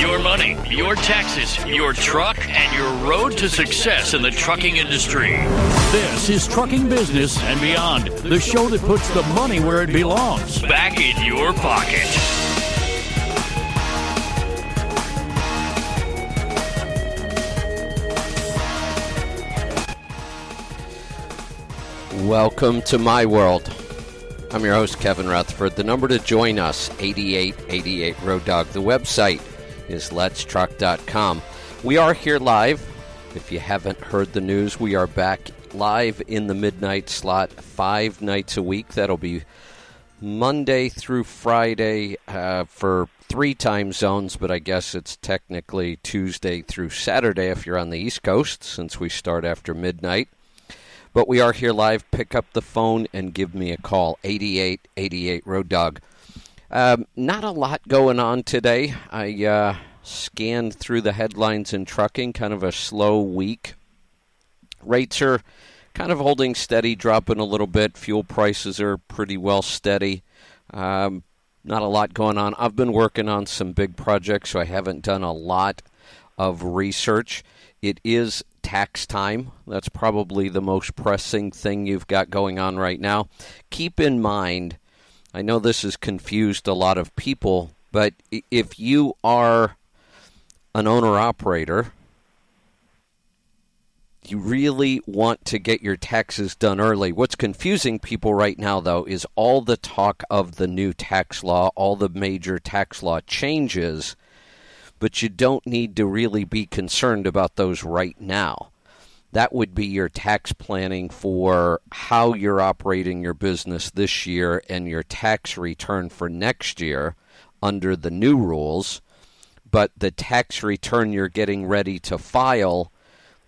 your money, your taxes, your truck, and your road to success in the trucking industry. This is Trucking Business and Beyond, the show that puts the money where it belongs back in your pocket. Welcome to my world. I'm your host, Kevin Rutherford. The number to join us, 8888 Road Dog. The website is letstruck.com. We are here live. If you haven't heard the news, we are back live in the midnight slot five nights a week. That'll be Monday through Friday uh, for three time zones, but I guess it's technically Tuesday through Saturday if you're on the East Coast, since we start after midnight. But we are here live. Pick up the phone and give me a call. 8888 Road Dog. Um, not a lot going on today. I uh, scanned through the headlines in trucking, kind of a slow week. Rates are kind of holding steady, dropping a little bit. Fuel prices are pretty well steady. Um, not a lot going on. I've been working on some big projects, so I haven't done a lot of research. It is tax time. That's probably the most pressing thing you've got going on right now. Keep in mind, I know this has confused a lot of people, but if you are an owner operator, you really want to get your taxes done early. What's confusing people right now, though, is all the talk of the new tax law, all the major tax law changes but you don't need to really be concerned about those right now. That would be your tax planning for how you're operating your business this year and your tax return for next year under the new rules. But the tax return you're getting ready to file,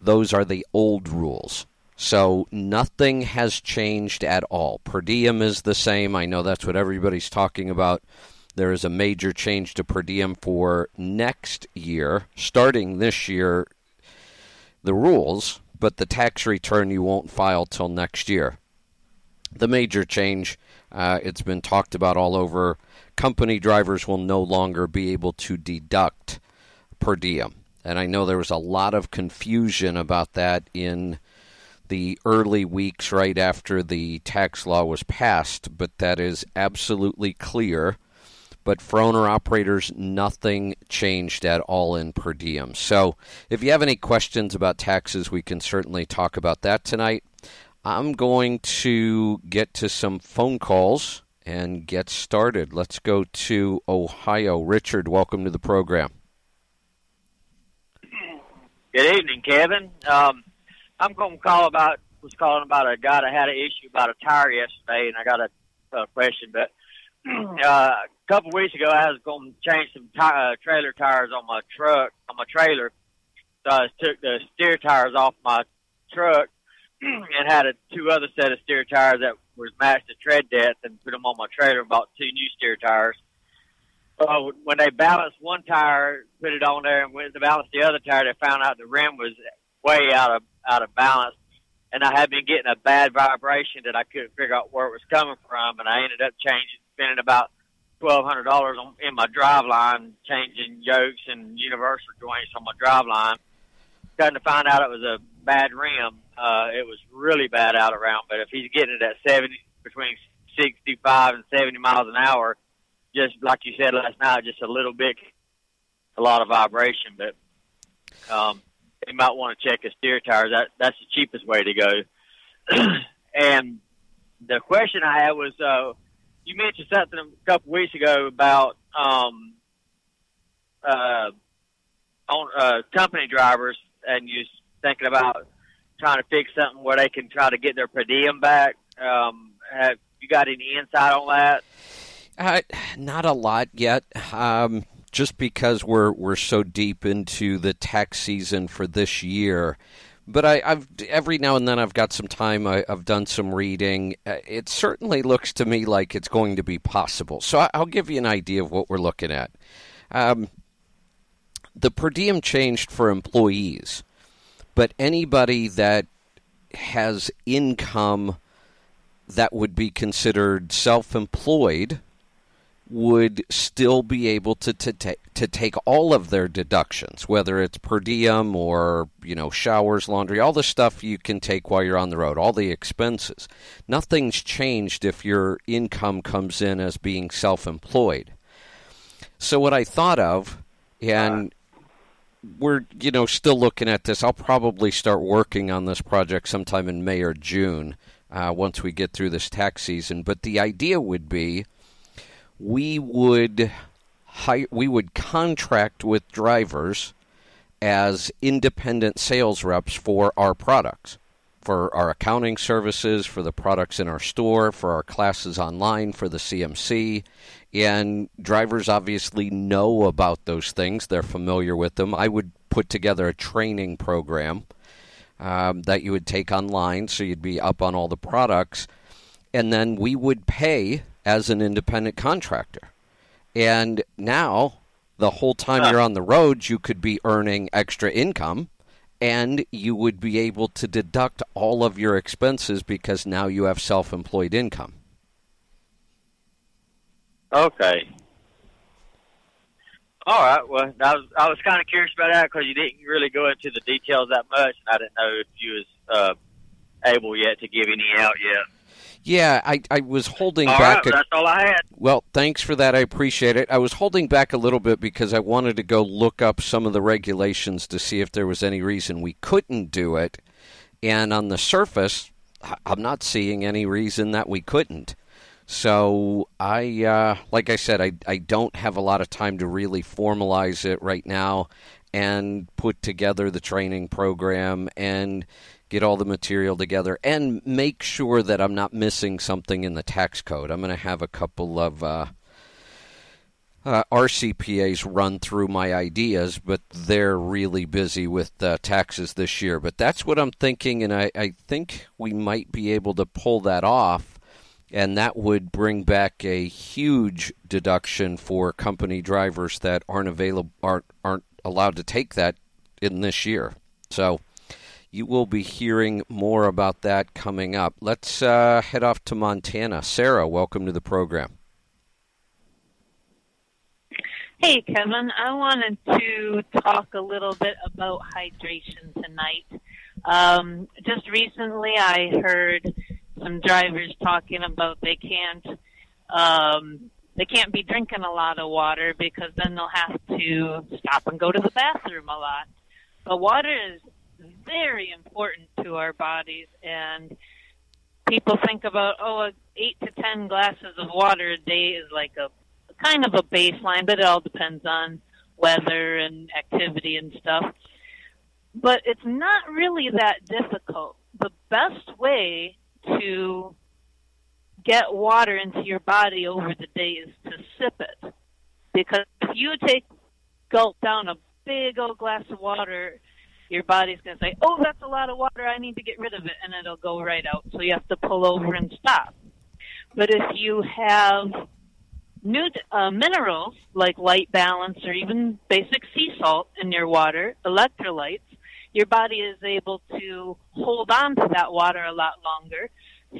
those are the old rules. So nothing has changed at all. Per diem is the same. I know that's what everybody's talking about. There is a major change to per diem for next year, starting this year. The rules, but the tax return you won't file till next year. The major change, uh, it's been talked about all over. Company drivers will no longer be able to deduct per diem. And I know there was a lot of confusion about that in the early weeks right after the tax law was passed, but that is absolutely clear but for owner operators, nothing changed at all in per diem. So if you have any questions about taxes, we can certainly talk about that tonight. I'm going to get to some phone calls and get started. Let's go to Ohio. Richard, welcome to the program. Good evening, Kevin. Um, I'm going to call about was calling about a guy that had an issue about a tire yesterday, and I got a, a question. But uh, couple of weeks ago, I was going to change some t- uh, trailer tires on my truck, on my trailer. So I took the steer tires off my truck and had a two other set of steer tires that was matched to tread depth and put them on my trailer and bought two new steer tires. So when they balanced one tire, put it on there, and when they balanced the other tire, they found out the rim was way out of out of balance, and I had been getting a bad vibration that I couldn't figure out where it was coming from, and I ended up changing, spending about twelve hundred dollars in my drive line, changing yokes and universal joints on my drive line. To find out it was a bad rim. Uh, it was really bad out around. But if he's getting it at seventy, between sixty-five and seventy miles an hour, just like you said last night, just a little bit, a lot of vibration. But um, he might want to check his steer tires. That that's the cheapest way to go. and the question I had was. Uh, you mentioned something a couple weeks ago about um, uh, on uh, company drivers, and you thinking about trying to fix something where they can try to get their per diem back. Um, have you got any insight on that? Uh, not a lot yet. Um, just because we're we're so deep into the tax season for this year, but I, have every now and then I've got some time. I, have done some reading. Uh, it certainly looks to me like it's going to be possible. So I, will give you an idea of what we're looking at. Um, the per diem changed for employees, but anybody that has income that would be considered self-employed would still be able to, to, ta- to take all of their deductions, whether it's per diem or, you know, showers, laundry, all the stuff you can take while you're on the road, all the expenses. Nothing's changed if your income comes in as being self employed. So, what I thought of, and we're, you know, still looking at this, I'll probably start working on this project sometime in May or June uh, once we get through this tax season. But the idea would be we would hire, we would contract with drivers as independent sales reps for our products, for our accounting services, for the products in our store, for our classes online, for the CMC. And drivers obviously know about those things, they're familiar with them. I would put together a training program um, that you would take online so you'd be up on all the products. And then we would pay as an independent contractor. And now, the whole time you're on the road, you could be earning extra income and you would be able to deduct all of your expenses because now you have self employed income. Okay. All right. Well, I was I was kind of curious about that because you didn't really go into the details that much, and I didn't know if you was uh, able yet to give any out yet. Yeah, I, I was holding All back. right, a- that's all I had. Well, thanks for that. I appreciate it. I was holding back a little bit because I wanted to go look up some of the regulations to see if there was any reason we couldn't do it. And on the surface, I'm not seeing any reason that we couldn't. So I, uh, like I said, I, I don't have a lot of time to really formalize it right now and put together the training program and get all the material together and make sure that I'm not missing something in the tax code. I'm going to have a couple of uh, uh, our CPAs run through my ideas, but they're really busy with uh, taxes this year. But that's what I'm thinking, and I, I think we might be able to pull that off. And that would bring back a huge deduction for company drivers that aren't available aren't aren't allowed to take that in this year. So you will be hearing more about that coming up. Let's uh, head off to Montana. Sarah, welcome to the program. Hey, Kevin. I wanted to talk a little bit about hydration tonight. Um, just recently, I heard some drivers talking about they can't um, they can't be drinking a lot of water because then they'll have to stop and go to the bathroom a lot. But water is very important to our bodies, and people think about oh, eight to ten glasses of water a day is like a kind of a baseline, but it all depends on weather and activity and stuff. But it's not really that difficult. The best way to get water into your body over the day is to sip it. Because if you take gulp down a big old glass of water, your body's going to say, "Oh, that's a lot of water. I need to get rid of it," and it'll go right out. So you have to pull over and stop. But if you have new uh, minerals like LyteBalance or even basic sea salt in your water, electrolytes, your body is able to hold on to that water a lot longer.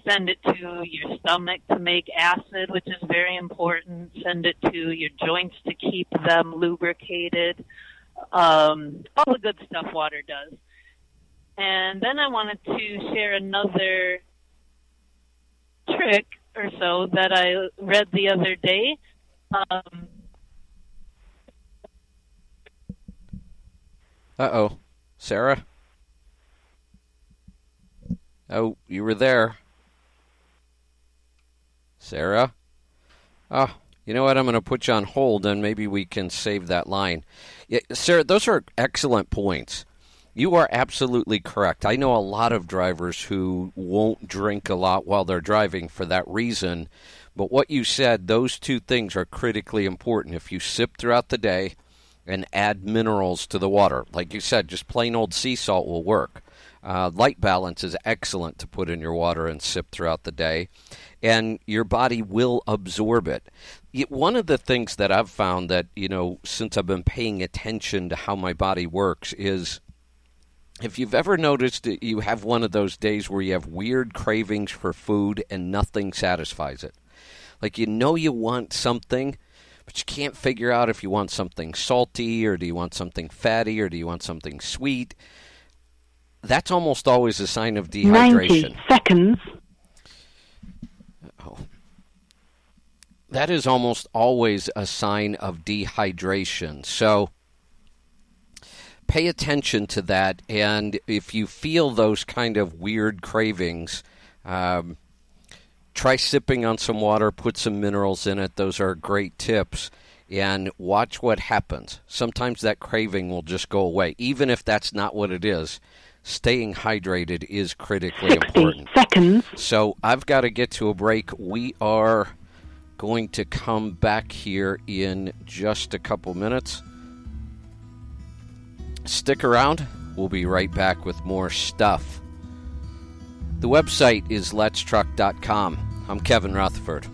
Send it to your stomach to make acid, which is very important. Send it to your joints to keep them lubricated. Um, all the good stuff water does. And then I wanted to share another trick or so that I read the other day. Um, Uh oh. Sarah? Oh, you were there. Sarah? Oh, you know what? I'm going to put you on hold and maybe we can save that line. Yeah, Sarah, those are excellent points. You are absolutely correct. I know a lot of drivers who won't drink a lot while they're driving for that reason. But what you said, those two things are critically important. If you sip throughout the day and add minerals to the water, like you said, just plain old sea salt will work. Uh, LyteBalance is excellent to put in your water and sip throughout the day, and your body will absorb it. One of the things that I've found that, you know, since I've been paying attention to how my body works is if you've ever noticed that you have one of those days where you have weird cravings for food and nothing satisfies it. Like you know you want something, but you can't figure out if you want something salty or do you want something fatty or do you want something sweet. That's almost always a sign of dehydration. 90 seconds. Oh. That is almost always a sign of dehydration. So pay attention to that. And if you feel those kind of weird cravings, um, try sipping on some water, put some minerals in it. Those are great tips. And watch what happens. Sometimes that craving will just go away. Even if that's not what it is, staying hydrated is critically 60 important. seconds. So I've got to get to a break. We are going to come back here in just a couple minutes. Stick around. We'll be right back with more stuff. The website is letstruck.com. I'm Kevin Rutherford.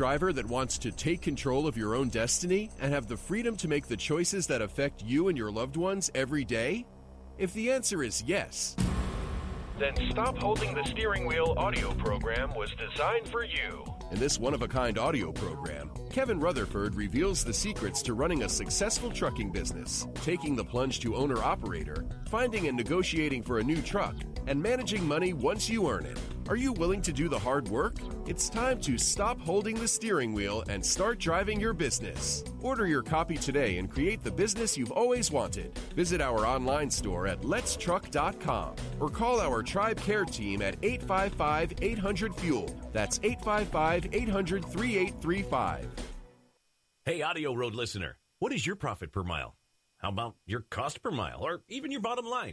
Driver that wants to take control of your own destiny and have the freedom to make the choices that affect you and your loved ones every day? If the answer is yes, Then Stop Holding the Steering Wheel audio program was designed for you. in this one of a kind audio program, Kevin Rutherford reveals the secrets to running a successful trucking business, taking the plunge to owner operator, finding and negotiating for a new truck, and managing money once you earn it. Are you willing to do the hard work? It's time to stop holding the steering wheel and start driving your business. Order your copy today and create the business you've always wanted. Visit our online store at letstruck.com or call our Tribe Care team at 855 800 Fuel. That's 855 800 3835. Hey, Audio Road listener, what is your profit per mile? How about your cost per mile or even your bottom line?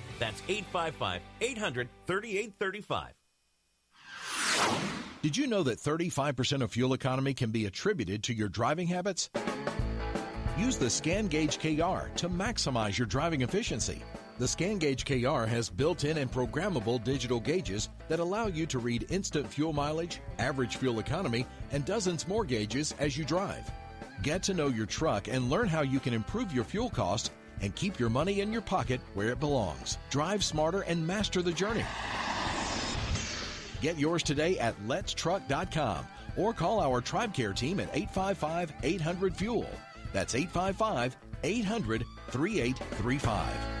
That's 855 800 3835. Did you know that 35% of fuel economy can be attributed to your driving habits? Use the Scan Gauge KR to maximize your driving efficiency. The Scan Gauge KR has built in and programmable digital gauges that allow you to read instant fuel mileage, average fuel economy, and dozens more gauges as you drive. Get to know your truck and learn how you can improve your fuel costs and keep your money in your pocket where it belongs. Drive smarter and master the journey. Get yours today at letstruck.com or call our Tribe Care team at 855 800 Fuel. That's 855 800 3835.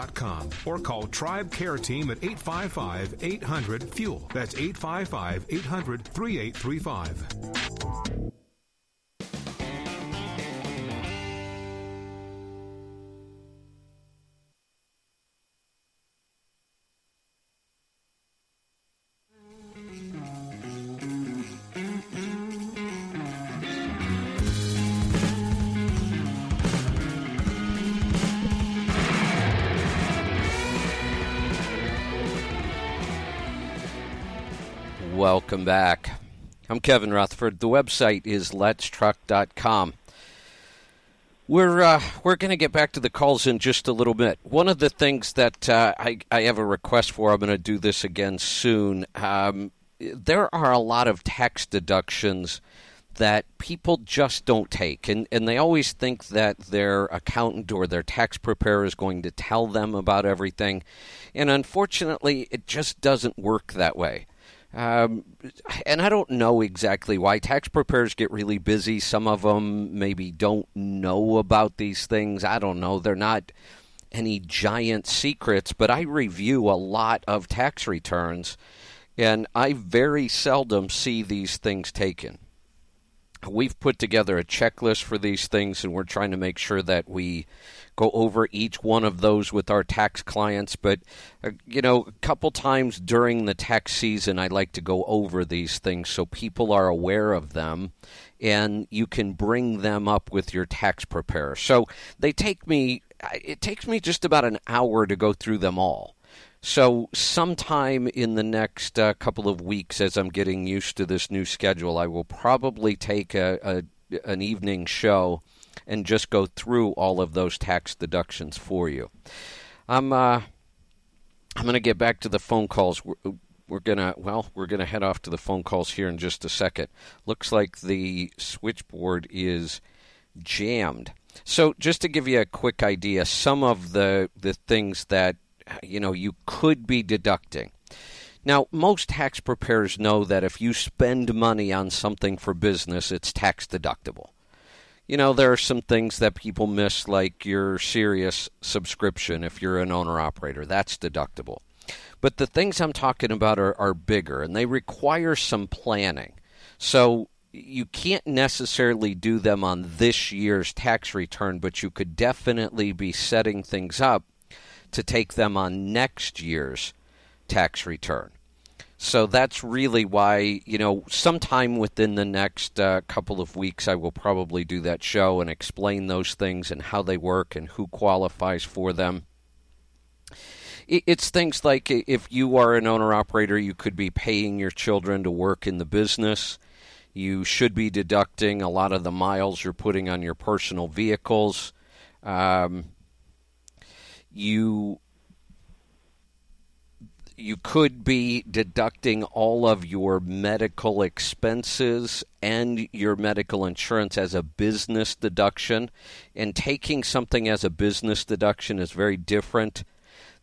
or call Tribe Care Team at 855 800 FUEL. That's 855 800 3835. Welcome back. I'm Kevin Rutherford. The website is letstruck.com. We're uh, we're going to get back to the calls in just a little bit. One of the things that uh, I I have a request for. I'm going to do this again soon. Um, there are a lot of tax deductions that people just don't take, and and they always think that their accountant or their tax preparer is going to tell them about everything, and unfortunately, it just doesn't work that way. Um, and I don't know exactly why tax preparers get really busy. Some of them maybe don't know about these things. I don't know. They're not any giant secrets, but I review a lot of tax returns, and I very seldom see these things taken. We've put together a checklist for these things, and we're trying to make sure that we go over each one of those with our tax clients. But, uh, you know, a couple times during the tax season, I like to go over these things so people are aware of them and you can bring them up with your tax preparer. So they take me, it takes me just about an hour to go through them all. So, sometime in the next uh, couple of weeks, as I'm getting used to this new schedule, I will probably take a, a an evening show and just go through all of those tax deductions for you. I'm uh, I'm going to get back to the phone calls. We're, we're gonna well, we're gonna head off to the phone calls here in just a second. Looks like the switchboard is jammed. So just to give you a quick idea, some of the the things that you know you could be deducting. Now, most tax preparers know that if you spend money on something for business, it's tax deductible you know, there are some things that people miss, like your Sirius subscription if you're an owner operator. That's deductible. But the things I'm talking about are, are bigger and they require some planning. So you can't necessarily do them on this year's tax return, but you could definitely be setting things up to take them on next year's tax return. So that's really why, you know, sometime within the next uh, couple of weeks, I will probably do that show and explain those things and how they work and who qualifies for them. It's things like if you are an owner operator, you could be paying your children to work in the business. You should be deducting a lot of the miles you're putting on your personal vehicles. Um, you you could be deducting all of your medical expenses and your medical insurance as a business deduction. And taking something as a business deduction is very different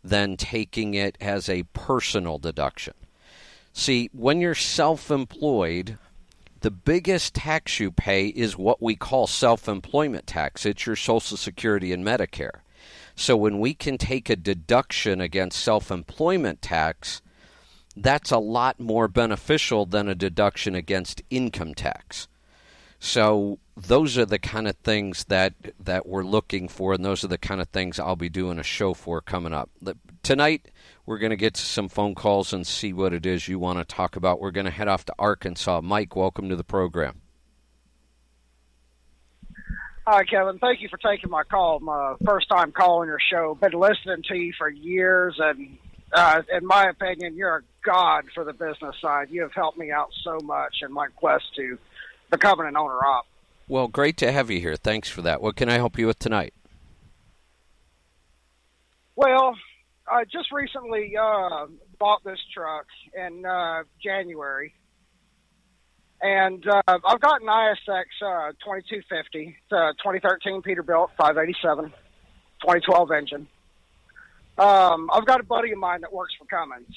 than taking it as a personal deduction. See, when you're self employed, the biggest tax you pay is what we call self employment tax. It's your Social Security and Medicare. So when we can take a deduction against self employment tax, that's a lot more beneficial than a deduction against income tax. So those are the kind of things that that we're looking for, and those are the kind of things I'll be doing a show for coming up. Tonight, we're going to get to some phone calls and see what it is you want to talk about. We're going to head off to Arkansas. Mike, welcome to the program. Hi, Kevin. Thank you for taking my call. My first time calling your show. Been listening to you for years, and uh, in my opinion, you're a god for the business side. You have helped me out so much in my quest to becoming an owner op. Well, great to have you here. Thanks for that. What can I help you with tonight? Well, I just recently uh, bought this truck in uh, January, and uh, I've got an ISX uh, 2250, uh, 2013 Peterbilt 587, 2012 engine. Um, I've got a buddy of mine that works for Cummins,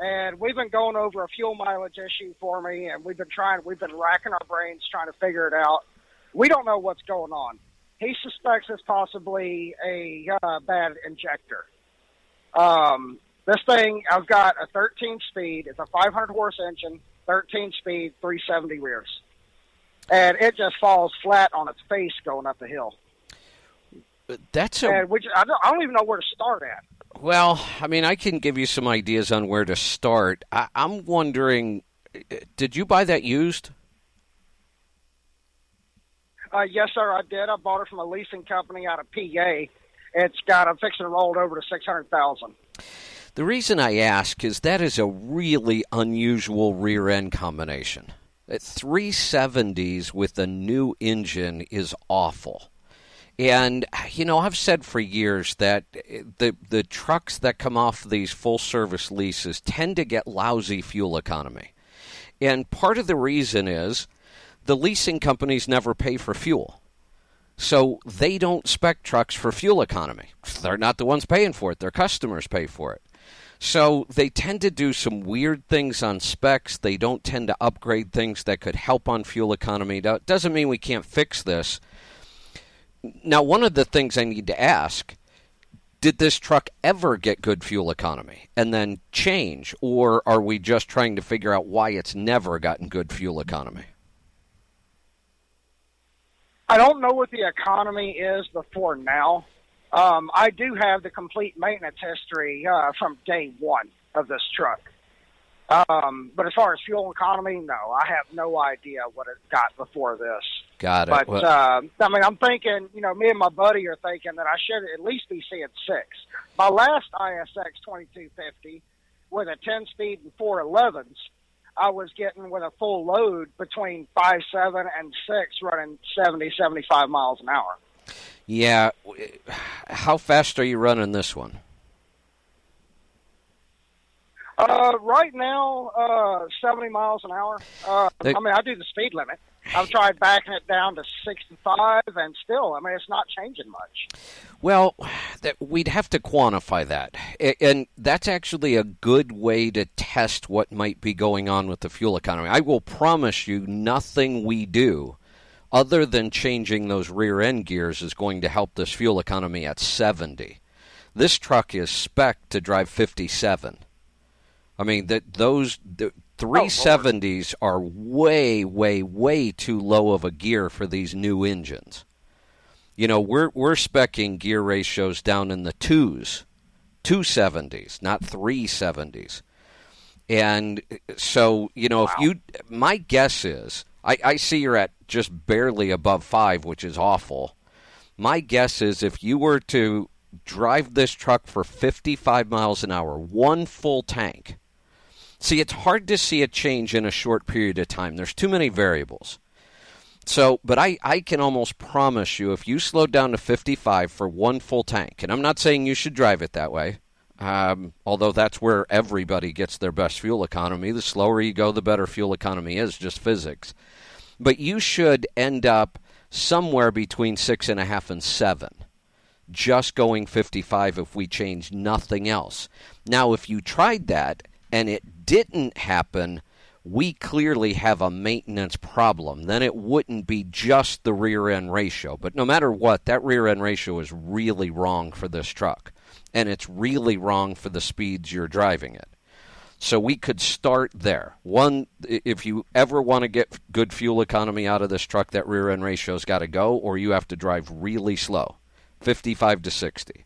and we've been going over a fuel mileage issue for me, and we've been trying, we've been racking our brains trying to figure it out. We don't know what's going on. He suspects it's possibly a uh, bad injector. Um, this thing, I've got a 13 speed. It's a 500 horse engine 13 speed, 370 rears. And it just falls flat on its face going up the hill. That's a. And which I don't, I don't even know where to start at. Well, I mean, I can give you some ideas on where to start. I, I'm wondering, did you buy that used? Uh, yes, sir, I did. I bought it from a leasing company out of PA. It's got I'm fixing to roll it over to six hundred thousand. The reason I ask is that is a really unusual rear end combination. At 370s with a new engine is awful. And you know, I've said for years that eh, the the trucks that come off these full service leases tend to get lousy fuel economy. And part of the reason is the leasing companies never pay for fuel. So they don't spec trucks for fuel economy. They're not the ones paying for it, their customers pay for it. So they tend to do some weird things on specs. They don't tend to upgrade things that could help on fuel economy. That doesn't mean we can't fix this. Now, one of the things I need to ask did this truck ever get good fuel economy and then change, or are we just trying to figure out why it's never gotten good fuel economy? I don't know what the economy is before now. Um, I do have the complete maintenance history uh, from day one of this truck. Um, but as far as fuel economy, no, I have no idea what it got before this. Got it. But Well- uh, I mean, I'm thinking, you know, me and my buddy are thinking that I should at least be seeing six. My last ISX 2250 with a 10 speed and four 11s, I was getting with a full load between five seven and six, running 70, 75 miles an hour. Yeah. How fast are you running this one? Uh, right now, uh, 70 miles an hour. Uh, They- I mean, I do the speed limit. I've tried backing it down to 65, and still, I mean, it's not changing much. Well, that we'd have to quantify that, and that's actually a good way to test what might be going on with the fuel economy. I will promise you, nothing we do, other than changing those rear end gears, is going to help this fuel economy at 70. This truck is spec to drive 57. I mean that those the 370s are way, way, way too low of a gear for these new engines. You know, we're we're specking gear ratios down in the twos, two seventies, not three seventies. And uh, so, you know, if you my guess is I, I see you're at just barely above five, which is awful. My guess is if you were to drive this truck for 55 miles an hour, one full tank. See, it's hard to see a change in a short period of time. There's too many variables. So, but I, I can almost promise you if you slow down to 55 for one full tank, and I'm not saying you should drive it that way, um, although that's where everybody gets their best fuel economy. The slower you go, the better fuel economy is, just physics. But you should end up somewhere between six and a half and seven just going 55 if we change nothing else. Now, if you tried that and it didn't happen, we clearly have a maintenance problem. Then it wouldn't be just the rear end ratio. But no matter what, that rear end ratio is really wrong for this truck. And it's really wrong for the speeds you're driving it. So we could start there. One, if you ever want to get good fuel economy out of this truck, that rear end ratio's got to go, or you have to drive really slow, 55 to 60.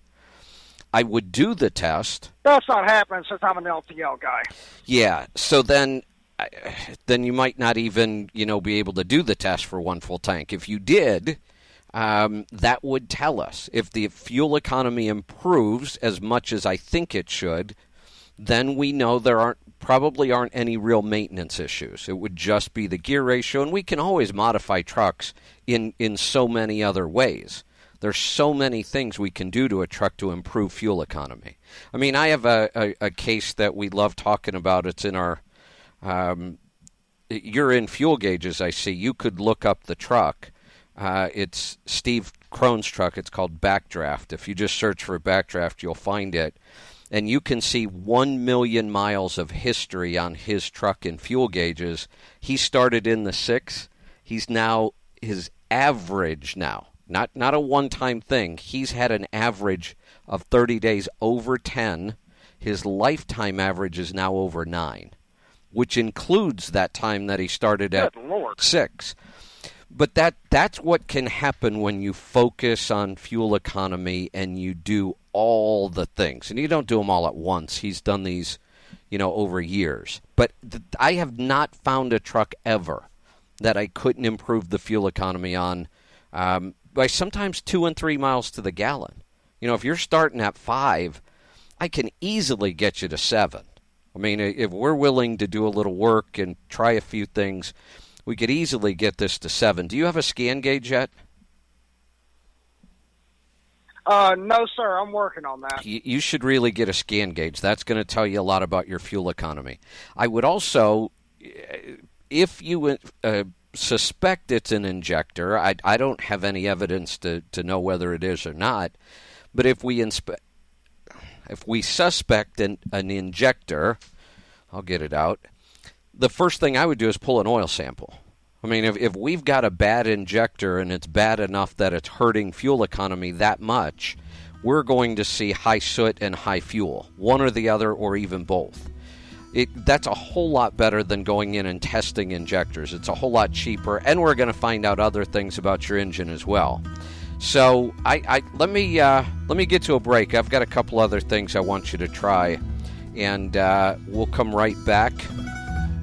I would do the test. That's not happening since I'm an LTL guy. Yeah. So then, then you might not even you know be able to do the test for one full tank. If you did, um, that would tell us if the fuel economy improves as much as I think it should. Then we know there aren't probably aren't any real maintenance issues. It would just be the gear ratio, and we can always modify trucks in in so many other ways. There's so many things we can do to a truck to improve fuel economy. I mean, I have a, a, a case that we love talking about. It's in our um, you're in fuel gauges. I see. You could look up the truck. Uh, it's Steve Krohn's truck. It's called Backdraft. If you just search for Backdraft, you'll find it, and you can see one million miles of history on his truck in fuel gauges. He started in the six. He's now his average now, not not a one-time thing. He's had an average of 30 days over 10. His lifetime average is now over nine which includes that time that he started at Lord. six. But that that's what can happen when you focus on fuel economy and you do all the things, and you don't do them all at once. He's done these, you know, over years. But th- I have not found a truck ever that I couldn't improve the fuel economy on um, by sometimes two and three miles to the gallon. You know, if you're starting at five I can easily get you to seven. I mean, if we're willing to do a little work and try a few things, we could easily get this to seven. Do you have a scan gauge yet? Uh, no, sir. I'm working on that. You should really get a scan gauge. That's going to tell you a lot about your fuel economy. I would also, if you uh, suspect it's an injector, I, I don't have any evidence to, to know whether it is or not, but if we inspe- if we suspect an, an injector, I'll get it out. The first thing I would do is pull an oil sample. I mean, if, if we've got a bad injector and it's bad enough that it's hurting fuel economy that much, we're going to see high soot and high fuel, one or the other, or even both. It, that's a whole lot better than going in and testing injectors. It's a whole lot cheaper, and we're going to find out other things about your engine as well. So I, I let me uh, let me get to a break. I've got a couple other things I want you to try, and uh, we'll come right back.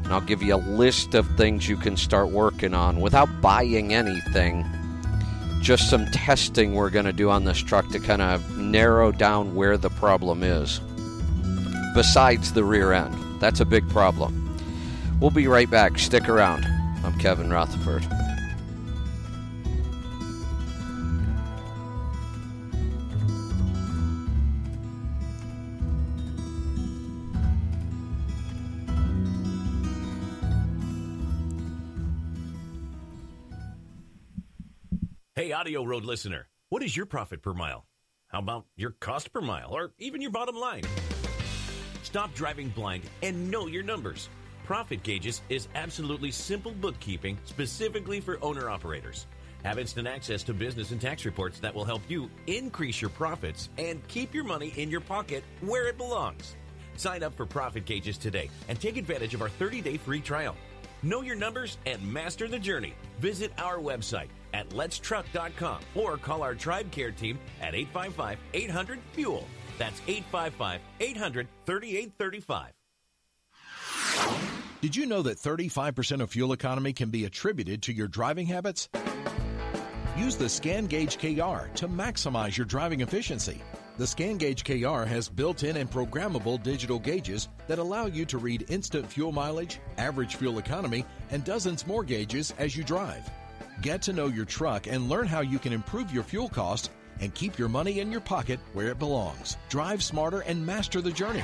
And I'll give you a list of things you can start working on without buying anything. Just some testing we're going to do on this truck to kind of narrow down where the problem is. Besides the rear end, that's a big problem. We'll be right back. Stick around. I'm Kevin Rutherford. Hey, Audio Road listener, what is your profit per mile? How about your cost per mile or even your bottom line? Stop driving blind and know your numbers. Profit Gauges is absolutely simple bookkeeping specifically for owner operators. Have instant access to business and tax reports that will help you increase your profits and keep your money in your pocket where it belongs. Sign up for Profit Gauges today and take advantage of our 30 day free trial. Know your numbers and master the journey. Visit our website at letstruck.com or call our Tribe Care team at 855 800 FUEL. That's 855 800 3835. Did you know that 35% of fuel economy can be attributed to your driving habits? Use the Scan Gauge KR to maximize your driving efficiency. The Scan Gauge KR has built in and programmable digital gauges that allow you to read instant fuel mileage, average fuel economy, and dozens more gauges as you drive. Get to know your truck and learn how you can improve your fuel cost and keep your money in your pocket where it belongs. Drive smarter and master the journey.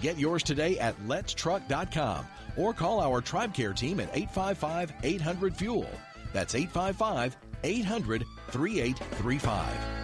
Get yours today at letstruck.com or call our Tribe Care team at 855 800 Fuel. That's 855 800 3835.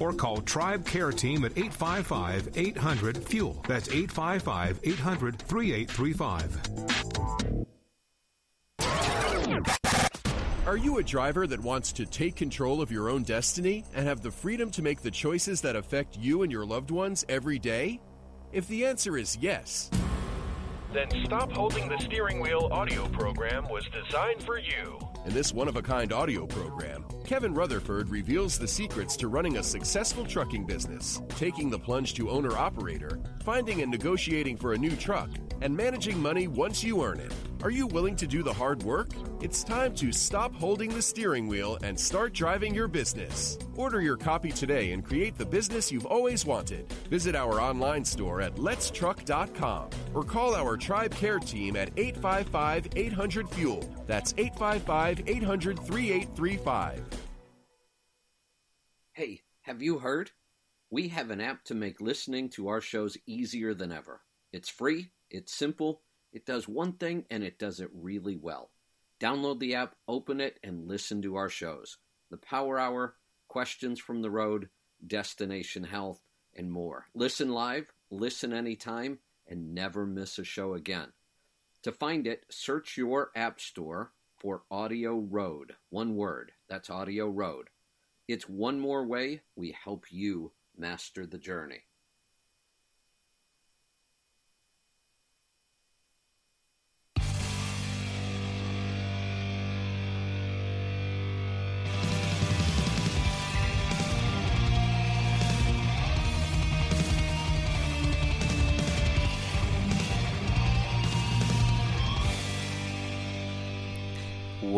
or call Tribe Care Team at 855 800 FUEL. That's 855 800 3835. Are you a driver that wants to take control of your own destiny and have the freedom to make the choices that affect you and your loved ones every day? If the answer is yes, Then Stop Holding the Steering Wheel audio program was designed for you. In this one of a kind audio program, Kevin Rutherford reveals the secrets to running a successful trucking business, taking the plunge to owner operator, finding and negotiating for a new truck, and managing money once you earn it. Are you willing to do the hard work? It's time to stop holding the steering wheel and start driving your business. Order your copy today and create the business you've always wanted. Visit our online store at letstruck.com or call our Tribe Care team at 855 800 Fuel. That's 855 800 3835. Hey, have you heard? We have an app to make listening to our shows easier than ever. It's free, it's simple, it does one thing, and it does it really well. Download the app, open it, and listen to our shows The Power Hour, Questions from the Road, Destination Health, and more. Listen live, listen anytime, and never miss a show again. To find it, search your app store for Audio Road. One word. That's Audio Road. It's one more way we help you master the journey.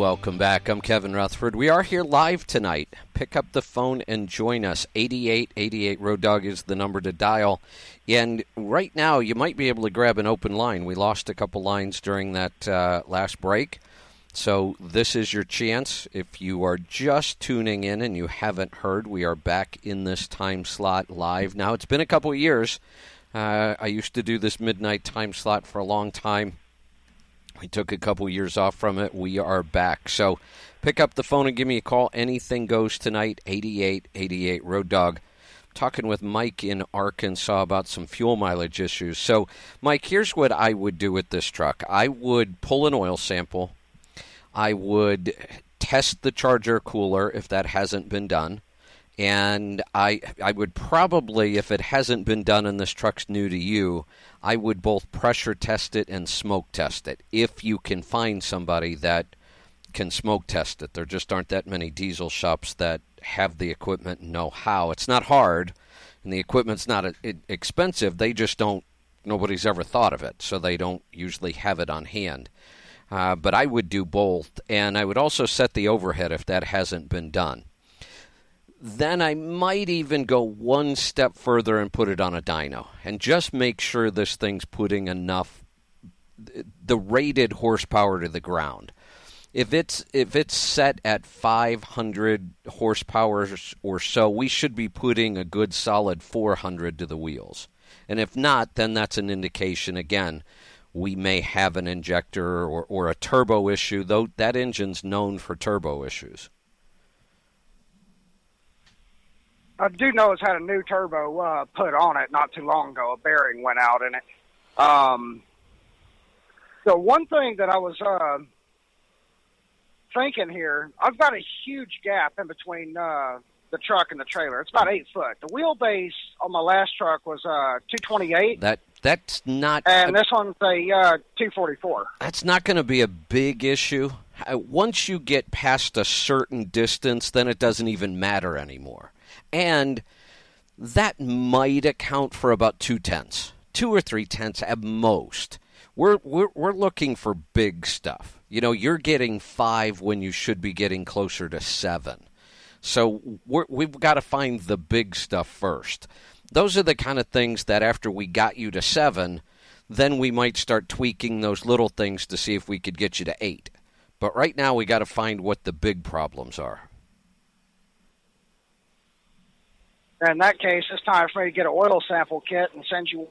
Welcome back. I'm Kevin Rutherford. We are here live tonight. Pick up the phone and join us. 8888 Road Dog is the number to dial. And right now, you might be able to grab an open line. We lost a couple lines during that uh, last break. So this is your chance. If you are just tuning in and you haven't heard, we are back in this time slot live. Now, it's been a couple years. Uh, I used to do this midnight time slot for a long time we took a couple years off from it. We are back. So pick up the phone and give me a call. Anything goes tonight, 8888 Road Dog. Talking with Mike in Arkansas about some fuel mileage issues. So, Mike, here's what I would do with this truck I would pull an oil sample, I would test the charger cooler if that hasn't been done and I I would probably if it hasn't been done and this truck's new to you, I would both pressure test it and smoke test it if you can find somebody that can smoke test it. There just aren't that many diesel shops that have the equipment and know how. It's not hard, and the equipment's not expensive. They just don't. Nobody's ever thought of it, so they don't usually have it on hand. Uh, but I would do both, and I would also set the overhead if that hasn't been done. Then I might even go one step further and put it on a dyno and just make sure this thing's putting enough the rated horsepower to the ground. If it's if it's set at 500 horsepower or so, we should be putting a good solid 400 to the wheels. And if not, then that's an indication again we may have an injector or, or a turbo issue, though that engine's known for turbo issues. I do know it's had a new turbo uh, put on it not too long ago. A bearing went out in it. Um, so one thing that I was uh, thinking here, I've got a huge gap in between uh, the truck and the trailer. It's about eight foot. The wheelbase on my last truck was uh, 228. That that's not. And this one's a uh, 244. That's not going to be a big issue. Uh, once you get past a certain distance, then it doesn't even matter anymore and that might account for about two tenths, two or three tenths at most. We're, we're we're looking for big stuff. You know, you're getting five when you should be getting closer to seven. So we have got to find the big stuff first. Those are the kind of things that after we got you to seven, then we might start tweaking those little things to see if we could get you to eight. But right now, we got to find what the big problems are. In that case, it's time for me to get an oil sample kit and send you.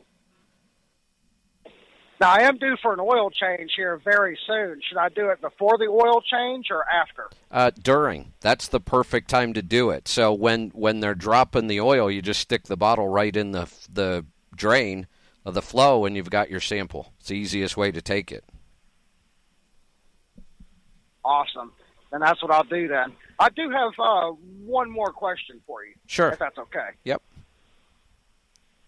Now, I am due for an oil change here very soon. Should I do it before the oil change or after? Uh, during. That's the perfect time to do it. So when when they're dropping the oil, you just stick the bottle right in the the drain of the flow, and you've got your sample. It's the easiest way to take it. Awesome. And that's what I'll do then. I do have uh, one more question for you. Sure. If that's okay. Yep.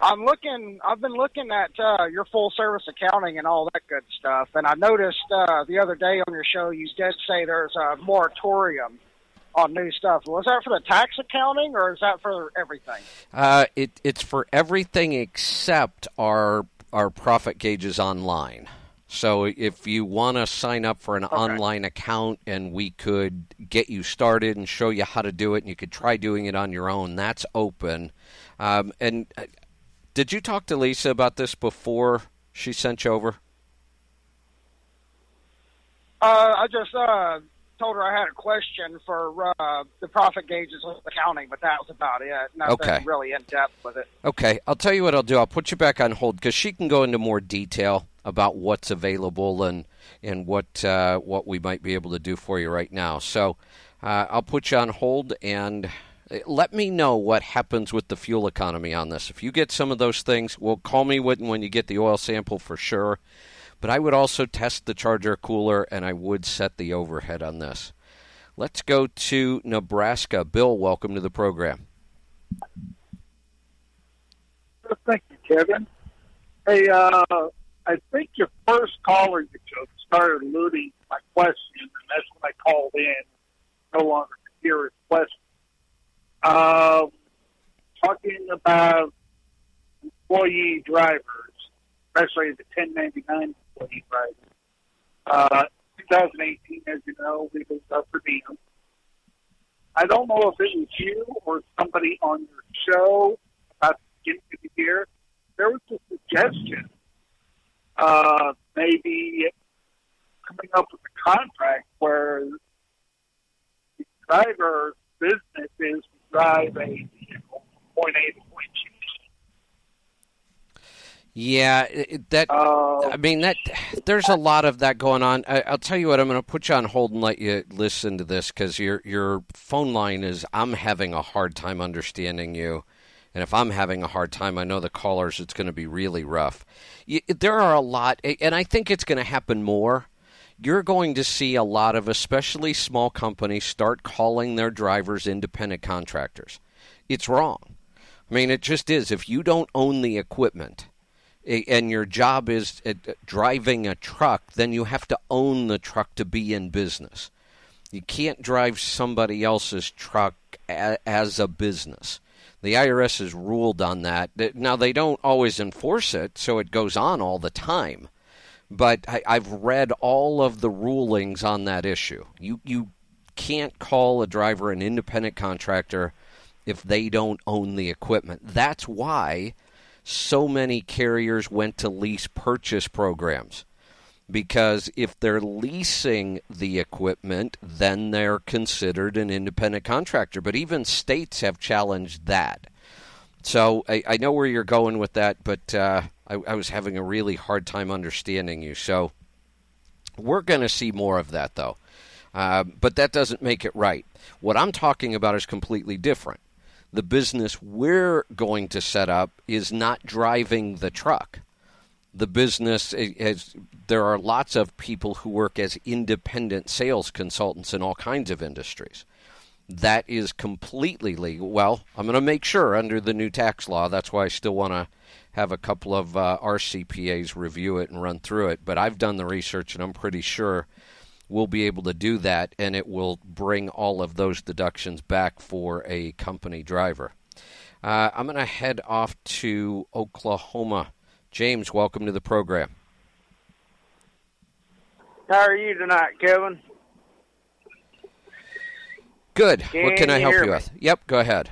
I'm looking. I've been looking at uh, your full service accounting and all that good stuff, and I noticed uh, the other day on your show you did say there's a moratorium on new stuff. Was that for the tax accounting, or is that for everything? Uh, it, it's for everything except our our profit gauges online. So if you want to sign up for an okay. online account and we could get you started and show you how to do it, and you could try doing it on your own, that's open. Um, and uh, did you talk to Lisa about this before she sent you over? Uh, I just uh, told her I had a question for uh, the profit gauges of accounting, but that was about it. Nothing okay. really in depth with it. Okay, I'll tell you what I'll do. I'll put you back on hold because she can go into more detail about what's available and and what uh, what we might be able to do for you right now. So uh, I'll put you on hold and uh, let me know what happens with the fuel economy on this. If you get some of those things, well, call me when when you get the oil sample for sure. But I would also test the charger cooler and I would set the overhead on this. Let's go to Nebraska. Bill, welcome to the program. Thank you, Kevin. Hey, uh, I think your first caller you took started alluding to my question, and that's when I called in. No longer hear his question. Um, talking about employee drivers, especially the 1099 employee drivers. Uh, 2018, as you know, we was up per diem. I don't know if it was you or somebody on your show about the beginning of the year. There was a suggestion, uh, maybe coming up with a contract where the driver's business is to drive a vehicle from point A to point B. Yeah, it- that. Uh, I mean, that. There's a lot of that going on. I, I'll tell you what. I'm going to put you on hold and let you listen to this because your your phone line is. I'm having a hard time understanding you, and if I'm having a hard time, I know the callers. It's going to be really rough. There are a lot, and I think it's going to happen more. You're going to see a lot of, especially small companies, start calling their drivers independent contractors. It's wrong. I mean, it just is. If you don't own the equipment and your job is uh, driving a truck, then you have to own the truck to be in business. You can't drive somebody else's truck as a business. The IRS has ruled on that. Now, they don't always enforce it, so it goes on all the time. But I, I've read all of the rulings on that issue. You, you can't call a driver an independent contractor if they don't own the equipment. That's why so many carriers went to lease purchase programs because if they're leasing the equipment, then they're considered an independent contractor. But even states have challenged that. So I, I know where you're going with that, but uh, I, I was having a really hard time understanding you. So we're going to see more of that, though. Uh, but that doesn't make it right. What I'm talking about is completely different. The business we're going to set up is not driving the truck. The business is, there are lots of people who work as independent sales consultants in all kinds of industries. That is completely legal. Well, I'm going to make sure under the new tax law. That's why I still want to have a couple of uh, our CPAs review it and run through it. But I've done the research and I'm pretty sure we'll be able to do that, and it will bring all of those deductions back for a company driver. Uh, I'm going to head off to Oklahoma. James, welcome to the program. How are you tonight, Kevin? Good. Can what can I help you me? with? Yep, go ahead.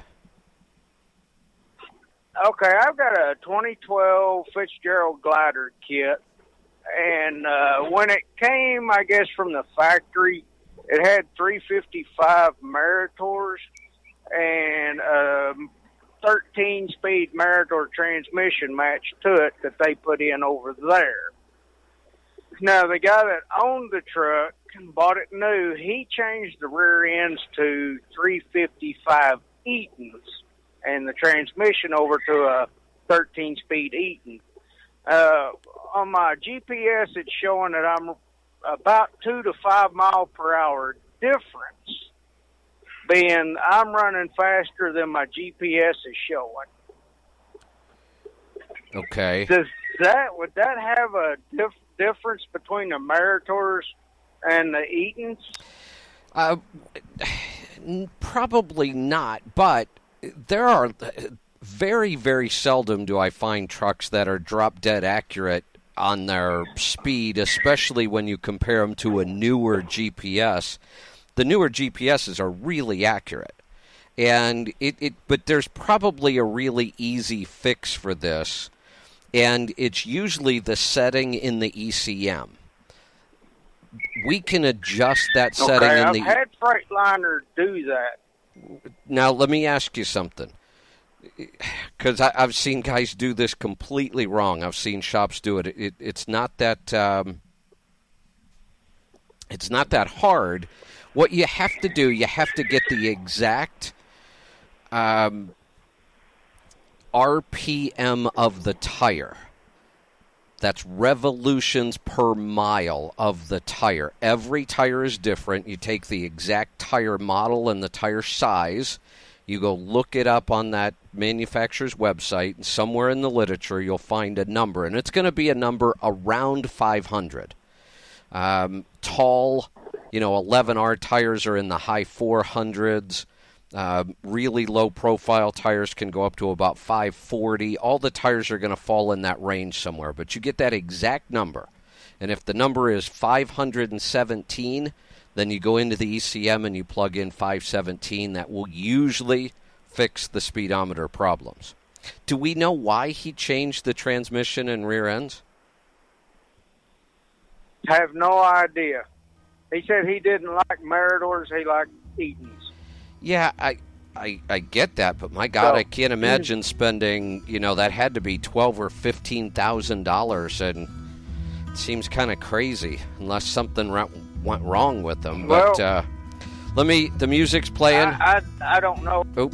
Okay, I've got a 2012 Fitzgerald glider kit, and uh, when it came, I guess from the factory, it had 355 Meritors and a 13-speed Meritor transmission match to it that they put in over there. Now, the guy that owned the truck and bought it new, he changed the rear ends to 355 Eatons and the transmission over to a 13 speed Eaton. Uh, on my GPS, it's showing that I'm about two to five mile per hour difference, being I'm running faster than my GPS is showing. Okay. Does that would that have a dif- difference between the Meritors and the Eatons? Uh, probably not, but there are very, very seldom do I find trucks that are drop dead accurate on their speed, especially when you compare them to a newer GPS. The newer GPSs are really accurate. And it, it but there's probably a really easy fix for this, and it's usually the setting in the ECM. We can adjust that setting okay, in I've the had Freightliner do that. now, let me ask you something. Because I've seen guys do this completely wrong. I've seen shops do it. it it's not that. Um, it's not that hard. What you have to do, you have to get the exact um, RPM of the tire. That's revolutions per mile of the tire. Every tire is different. You take the exact tire model and the tire size. You go look it up on that manufacturer's website, and somewhere in the literature you'll find a number, and it's going to be a number around 500. Um, tall, you know, 11R tires are in the high 400s. Uh, really low profile tires can go up to about 540. All the tires are going to fall in that range somewhere, but you get that exact number. And if the number is 517, then you go into the ECM and you plug in 517. That will usually fix the speedometer problems. Do we know why he changed the transmission and rear ends? I Have no idea. He said he didn't like Meritors, he liked Eatons. Yeah, I, I, I get that, but my God, I can't imagine spending. You know, that had to be twelve or fifteen thousand dollars, and it seems kind of crazy unless something went wrong with them. But uh, let me. The music's playing. I, I, I don't know. Oh,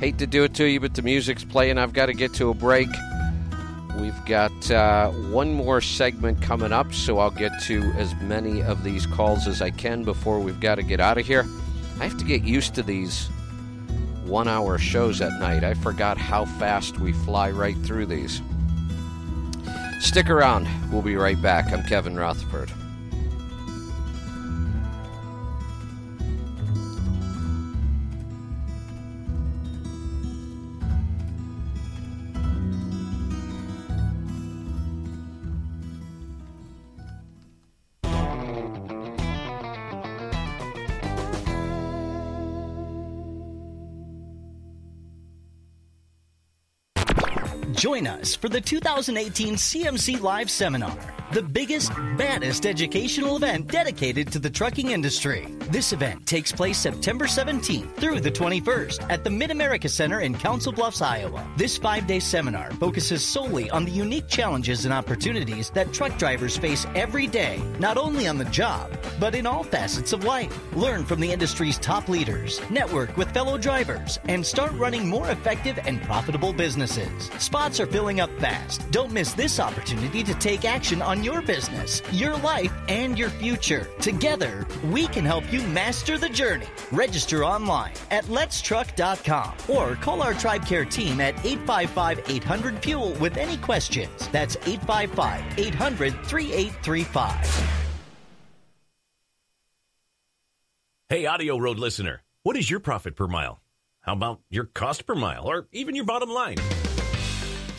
hate to do it to you, but the music's playing. I've got to get to a break. We've got uh, one more segment coming up, so I'll get to as many of these calls as I can before we've got to get out of here. I have to get used to these one hour shows at night. I forgot how fast we fly right through these. Stick around. We'll be right back. I'm Kevin Rutherford. Join us for the 2018 CMC Live Seminar, the biggest, baddest educational event dedicated to the trucking industry. This event takes place September 17th through the 21st at the Mid America Center in Council Bluffs, Iowa. This five day seminar focuses solely on the unique challenges and opportunities that truck drivers face every day, not only on the job, but in all facets of life. Learn from the industry's top leaders, network with fellow drivers, and start running more effective and profitable businesses. Spots are filling up fast. Don't miss this opportunity to take action on your business, your life, and your future. Together, we can help you master the journey. Register online at letstruck.com or call our Tribe Care team at 855 800 Fuel with any questions. That's 855 800 3835. Hey, Audio Road listener, what is your profit per mile? How about your cost per mile or even your bottom line?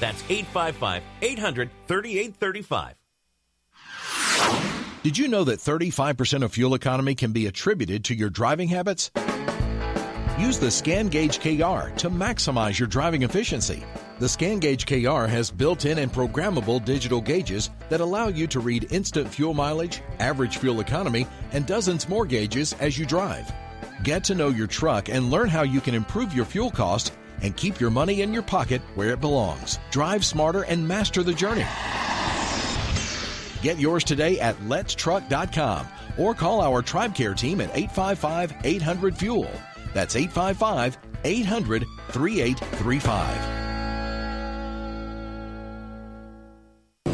That's 855 800 3835. Did you know that 35% of fuel economy can be attributed to your driving habits? Use the Scan Gauge KR to maximize your driving efficiency. The Scan Gauge KR has built in and programmable digital gauges that allow you to read instant fuel mileage, average fuel economy, and dozens more gauges as you drive. Get to know your truck and learn how you can improve your fuel costs and keep your money in your pocket where it belongs. Drive smarter and master the journey. Get yours today at letstruck.com or call our Tribe Care team at 855 800 Fuel. That's 855 800 3835.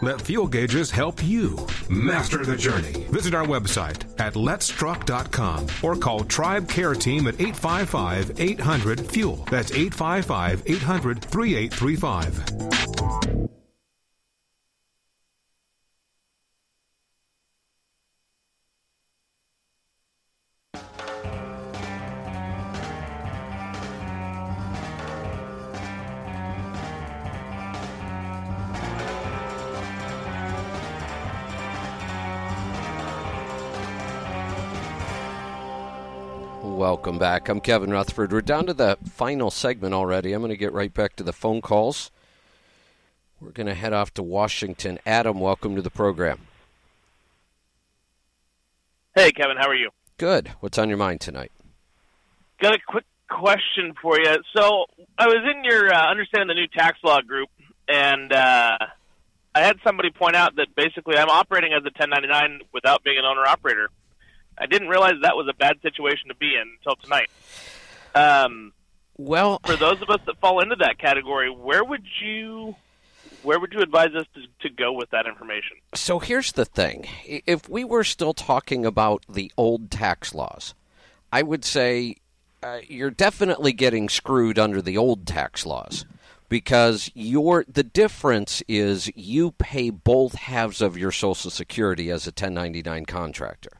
Let Fuel Gauges help you master the journey. Visit our website at letstruck.com or call Tribe Care Team at 855 800 FUEL. That's 855 800 3835. Welcome back. I'm Kevin Rutherford. We're down to the final segment already. I'm going to get right back to the phone calls. We're going to head off to Washington. Adam, welcome to the program. Hey, Kevin, how are you? Good. What's on your mind tonight? Got a quick question for you. So, I was in your uh, Understanding the New Tax Law group, and uh, I had somebody point out that basically I'm operating as a 1099 without being an owner operator. I didn't realize that was a bad situation to be in until tonight. Um, well, for those of us that fall into that category, where would you where would you advise us to, to go with that information? So here's the thing: if we were still talking about the old tax laws, I would say uh, you're definitely getting screwed under the old tax laws because your the difference is you pay both halves of your social security as a 1099 contractor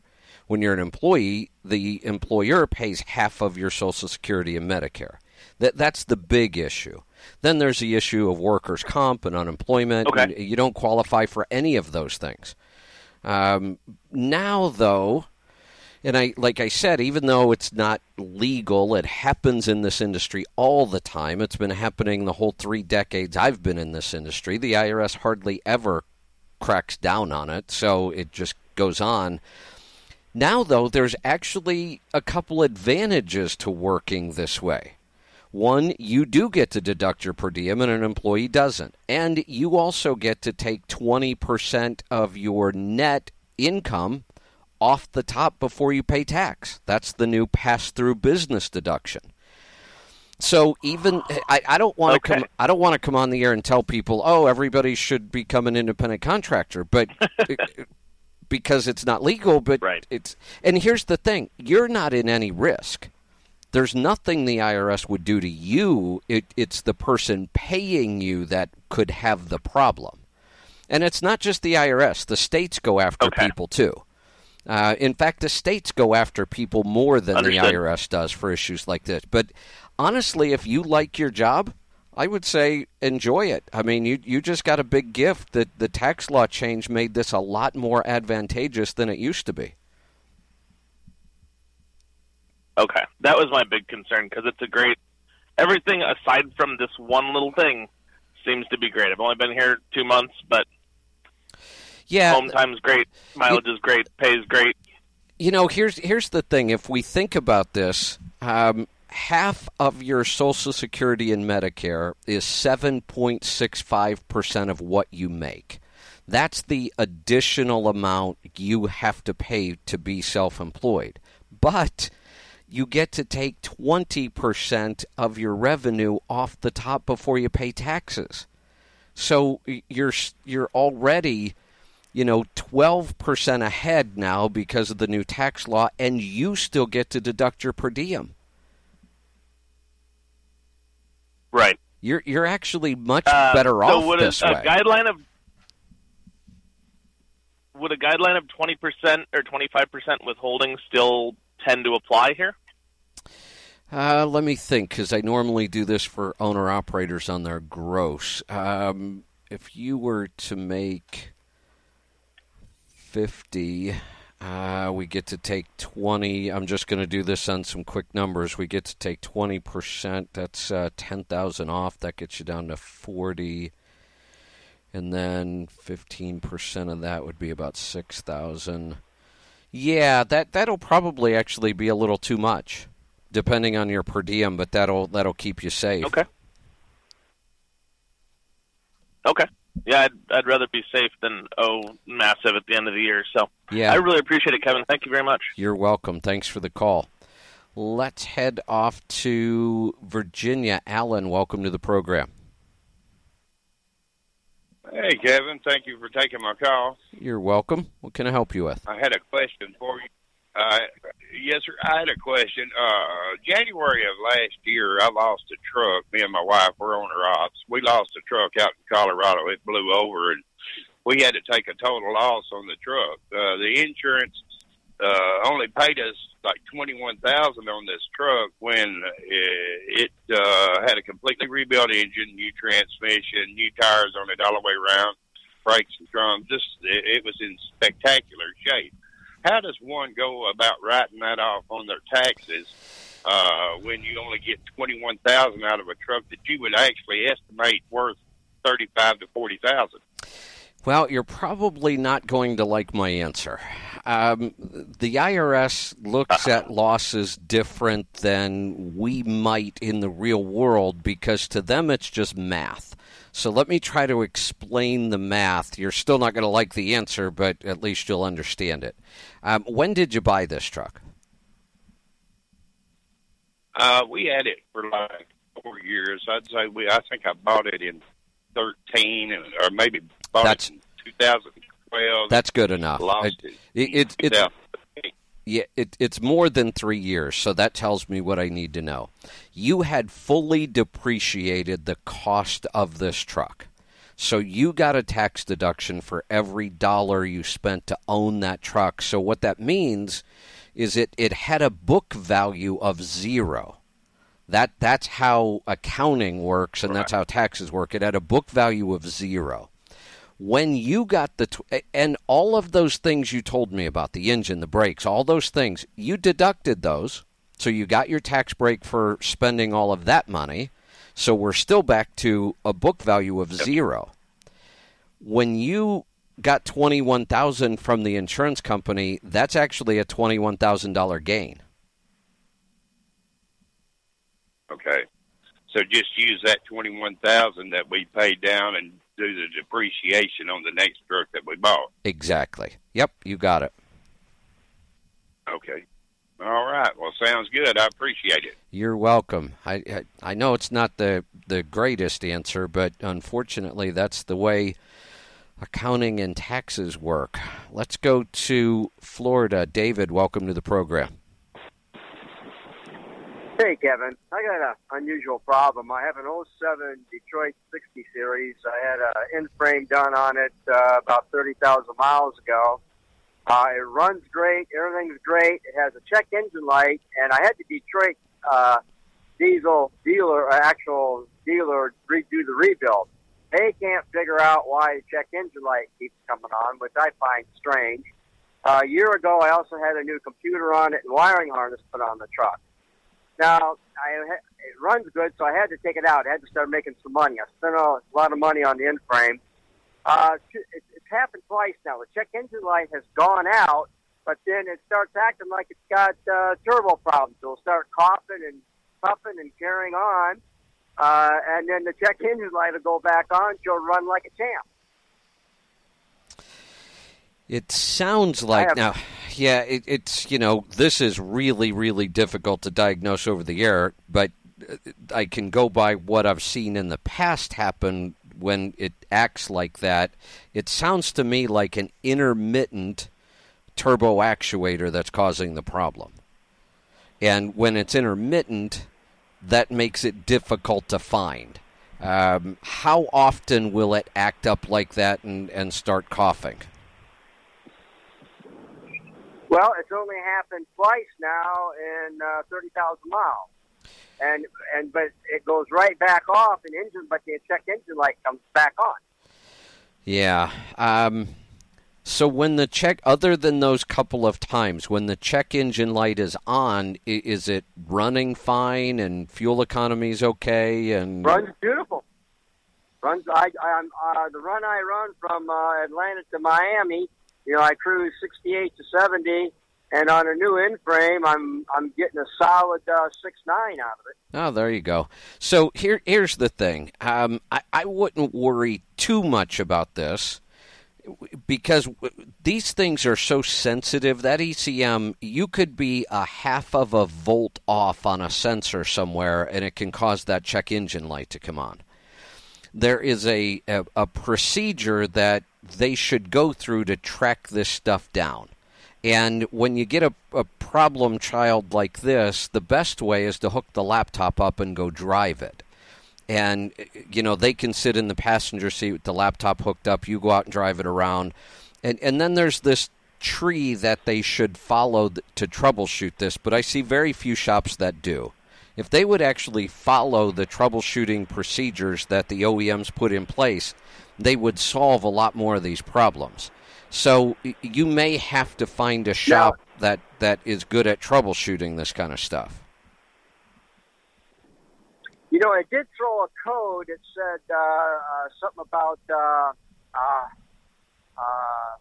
when you're an employee the employer pays half of your social security and medicare that that's the big issue then there's the issue of workers comp and unemployment okay. you, you don't qualify for any of those things um, now though and I, like I said, even though it's not legal, it happens in this industry all the time. It's been happening the whole three decades I've been in this industry. The IRS hardly ever cracks down on it, so it just goes on. Now, though, there's actually a couple advantages to working this way. One, you do get to deduct your per diem, and an employee doesn't. And you also get to take 20% of your net income off the top before you pay tax. That's the new pass through business deduction. So even I, I don't want to Okay. come I don't want to come on the air and tell people, oh, everybody should become an independent contractor, but because it's not legal, but it's and here's the thing, you're not in any risk. There's nothing the IRS would do to you. It, it's the person paying you that could have the problem. And it's not just the IRS. The states go after people too. Uh, in fact, the states go after people more than Understood. the IRS does for issues like this. But honestly, if you like your job, I would say enjoy it. I mean, you you just got a big gift that the tax law change made this a lot more advantageous than it used to be. Okay, that was my big concern because it's a great. Everything aside from this one little thing seems to be great. I've only been here two months, but yeah, home time's great, mileage is great, pays great. You know, here's here's the thing. If we think about this, um, half of your Social Security and Medicare is seven point six five percent of what you make. That's the additional amount you have to pay to be self-employed. But you get to take 20% of your revenue off the top before you pay taxes. So you're you're already you know 12% ahead now because of the new tax law and you still get to deduct your per diem. Right. You're you're actually much Uh, better so off would this a, way. a guideline of would a guideline of twenty percent or twenty five percent withholding still tend to apply here? Uh, let me think, because I normally do this for owner operators on their gross. Um, if you were to make fifty, uh, we get to take twenty. I'm just going to do this on some quick numbers. We get to take twenty percent. That's uh, ten thousand off. That gets you down to forty, and then fifteen percent of that would be about six thousand. Yeah, that that'll probably actually be a little too much, depending on your per diem, but that'll that'll keep you safe. Okay. Okay. Yeah, I'd, I'd rather be safe than owe massive at the end of the year. So Yeah. I really appreciate it, Kevin. Thank you very much. You're welcome. Thanks for the call. Let's head off to Virginia. Alan, welcome to the program. Hey, Kevin. Thank you for taking my call. You're welcome. What can I help you with? I had a question for you. Uh, yes, sir. I had a question. Uh, January of last year, I lost a truck. Me and my wife were owner ops. We lost a truck out in Colorado. It blew over, and we had to take a total loss on the truck. Uh, the insurance uh, only paid us like twenty one thousand on this truck when uh, it uh, had a completely rebuilt engine, new transmission, new tires on it all the way around, brakes and drums. Just it, it was in spectacular shape. How does one go about writing that off on their taxes uh, when you only get twenty one thousand out of a truck that you would actually estimate worth thirty five to forty thousand? Well, you're probably not going to like my answer. Um, the IRS looks at losses different than we might in the real world because to them it's just math. So let me try to explain the math. You're still not going to like the answer, but at least you'll understand it. Um, when did you buy this truck? Uh, we had it for like four years. I'd say we. I think I bought it in thirteen, or maybe bought That's- it in two thousand twelve. That's good enough. Lost I- it. it, it, Yeah. It, it's more than three years, so that tells me what I need to know. You had fully depreciated the cost of this truck. So you got a tax deduction for every dollar you spent to own that truck. So what that means is it, it had a book value of zero. That that's how accounting works and that's how taxes work. It had a book value of zero when you got the tw- and all of those things you told me about the engine, the brakes, all those things, you deducted those. So you got your tax break for spending all of that money. So we're still back to a book value of zero. When you got 21,000 from the insurance company, that's actually a $21,000 gain. Okay. So just use that twenty one thousand that we paid down and do the depreciation on the next truck that we bought. Exactly. Yep, you got it. Okay. All right. Well, sounds good. I appreciate it. You're welcome. I, I I know it's not the the greatest answer, but unfortunately, that's the way accounting and taxes work. Let's go to Florida. David, welcome to the program. Hey, Kevin. I got an unusual problem. I have an 07 Detroit 60 Series. I had an in frame done on it uh, about 30,000 miles ago. Uh, it runs great. Everything's great. It has a check engine light, and I had the Detroit uh, diesel dealer, uh, actual dealer, redo the rebuild. They can't figure out why the check engine light keeps coming on, which I find strange. Uh, a year ago, I also had a new computer on it and wiring harness put on the truck. Now, I, it runs good, so I had to take it out. I had to start making some money. I spent a lot of money on the in frame. Uh, it, it's happened twice now. The check engine light has gone out, but then it starts acting like it's got uh, turbo problems. It'll start coughing and puffing and carrying on, uh, and then the check engine light will go back on. She'll run like a champ. It sounds like now, yeah, it, it's you know this is really really difficult to diagnose over the air, but uh, I can go by what I've seen in the past happen when it acts like that. It sounds to me like an intermittent turbo actuator that's causing the problem, and when it's intermittent, that makes it difficult to find. Um, how often will it act up like that and, and start coughing? Well, it's only happened twice now in uh, thirty thousand miles, and and but it goes right back off in engine, but the check engine light comes back on. Yeah. Um, so when the check, other than those couple of times, when the check engine light is on, is it running fine and fuel economy is okay? And Runs beautiful. Runs. I, I'm uh, the run I run from uh, Atlanta to Miami. You know, I cruise 68 to 70, and on a new in frame, I'm I'm getting a solid uh, six nine out of it. Oh, there you go. So here, here's the thing. Um, I, I wouldn't worry too much about this because these things are so sensitive. That ECM, you could be a half of a volt off on a sensor somewhere, and it can cause that check engine light to come on. There is a, a, a procedure that they should go through to track this stuff down. And when you get a, a problem child like this, the best way is to hook the laptop up and go drive it. And, you know, they can sit in the passenger seat with the laptop hooked up. You go out and drive it around. And, and then there's this tree that they should follow to troubleshoot this, but I see very few shops that do. If they would actually follow the troubleshooting procedures that the OEMs put in place, they would solve a lot more of these problems. So you may have to find a shop that, that is good at troubleshooting this kind of stuff. You know, I did throw a code. It said uh, uh, something about uh, uh, uh,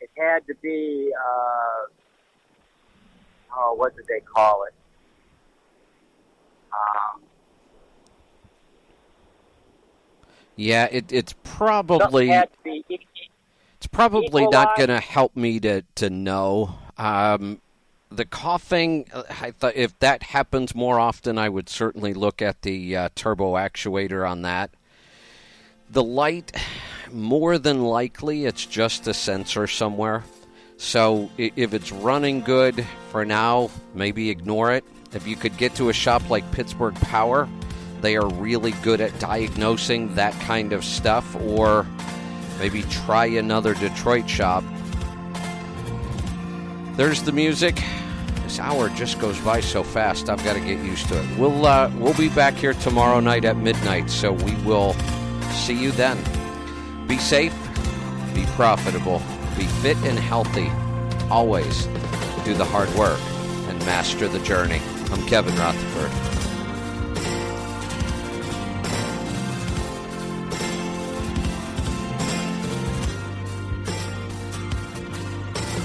it had to be. Uh, oh, what did they call it? Um, Yeah, it, it's probably had to be. it's probably not going to help me to to know. Um, the coughing, I thought if that happens more often, I would certainly look at the uh, turbo actuator on that. The light, more than likely, it's just a sensor somewhere. So if it's running good for now, maybe ignore it. If you could get to a shop like Pittsburgh Power, they are really good at diagnosing that kind of stuff, or maybe try another Detroit shop. There's the music. This hour just goes by so fast. I've got to get used to it. We'll uh, we'll be back here tomorrow night at midnight, so we will see you then. Be safe, be profitable, be fit and healthy. Always do the hard work and master the journey. I'm Kevin Rutherford.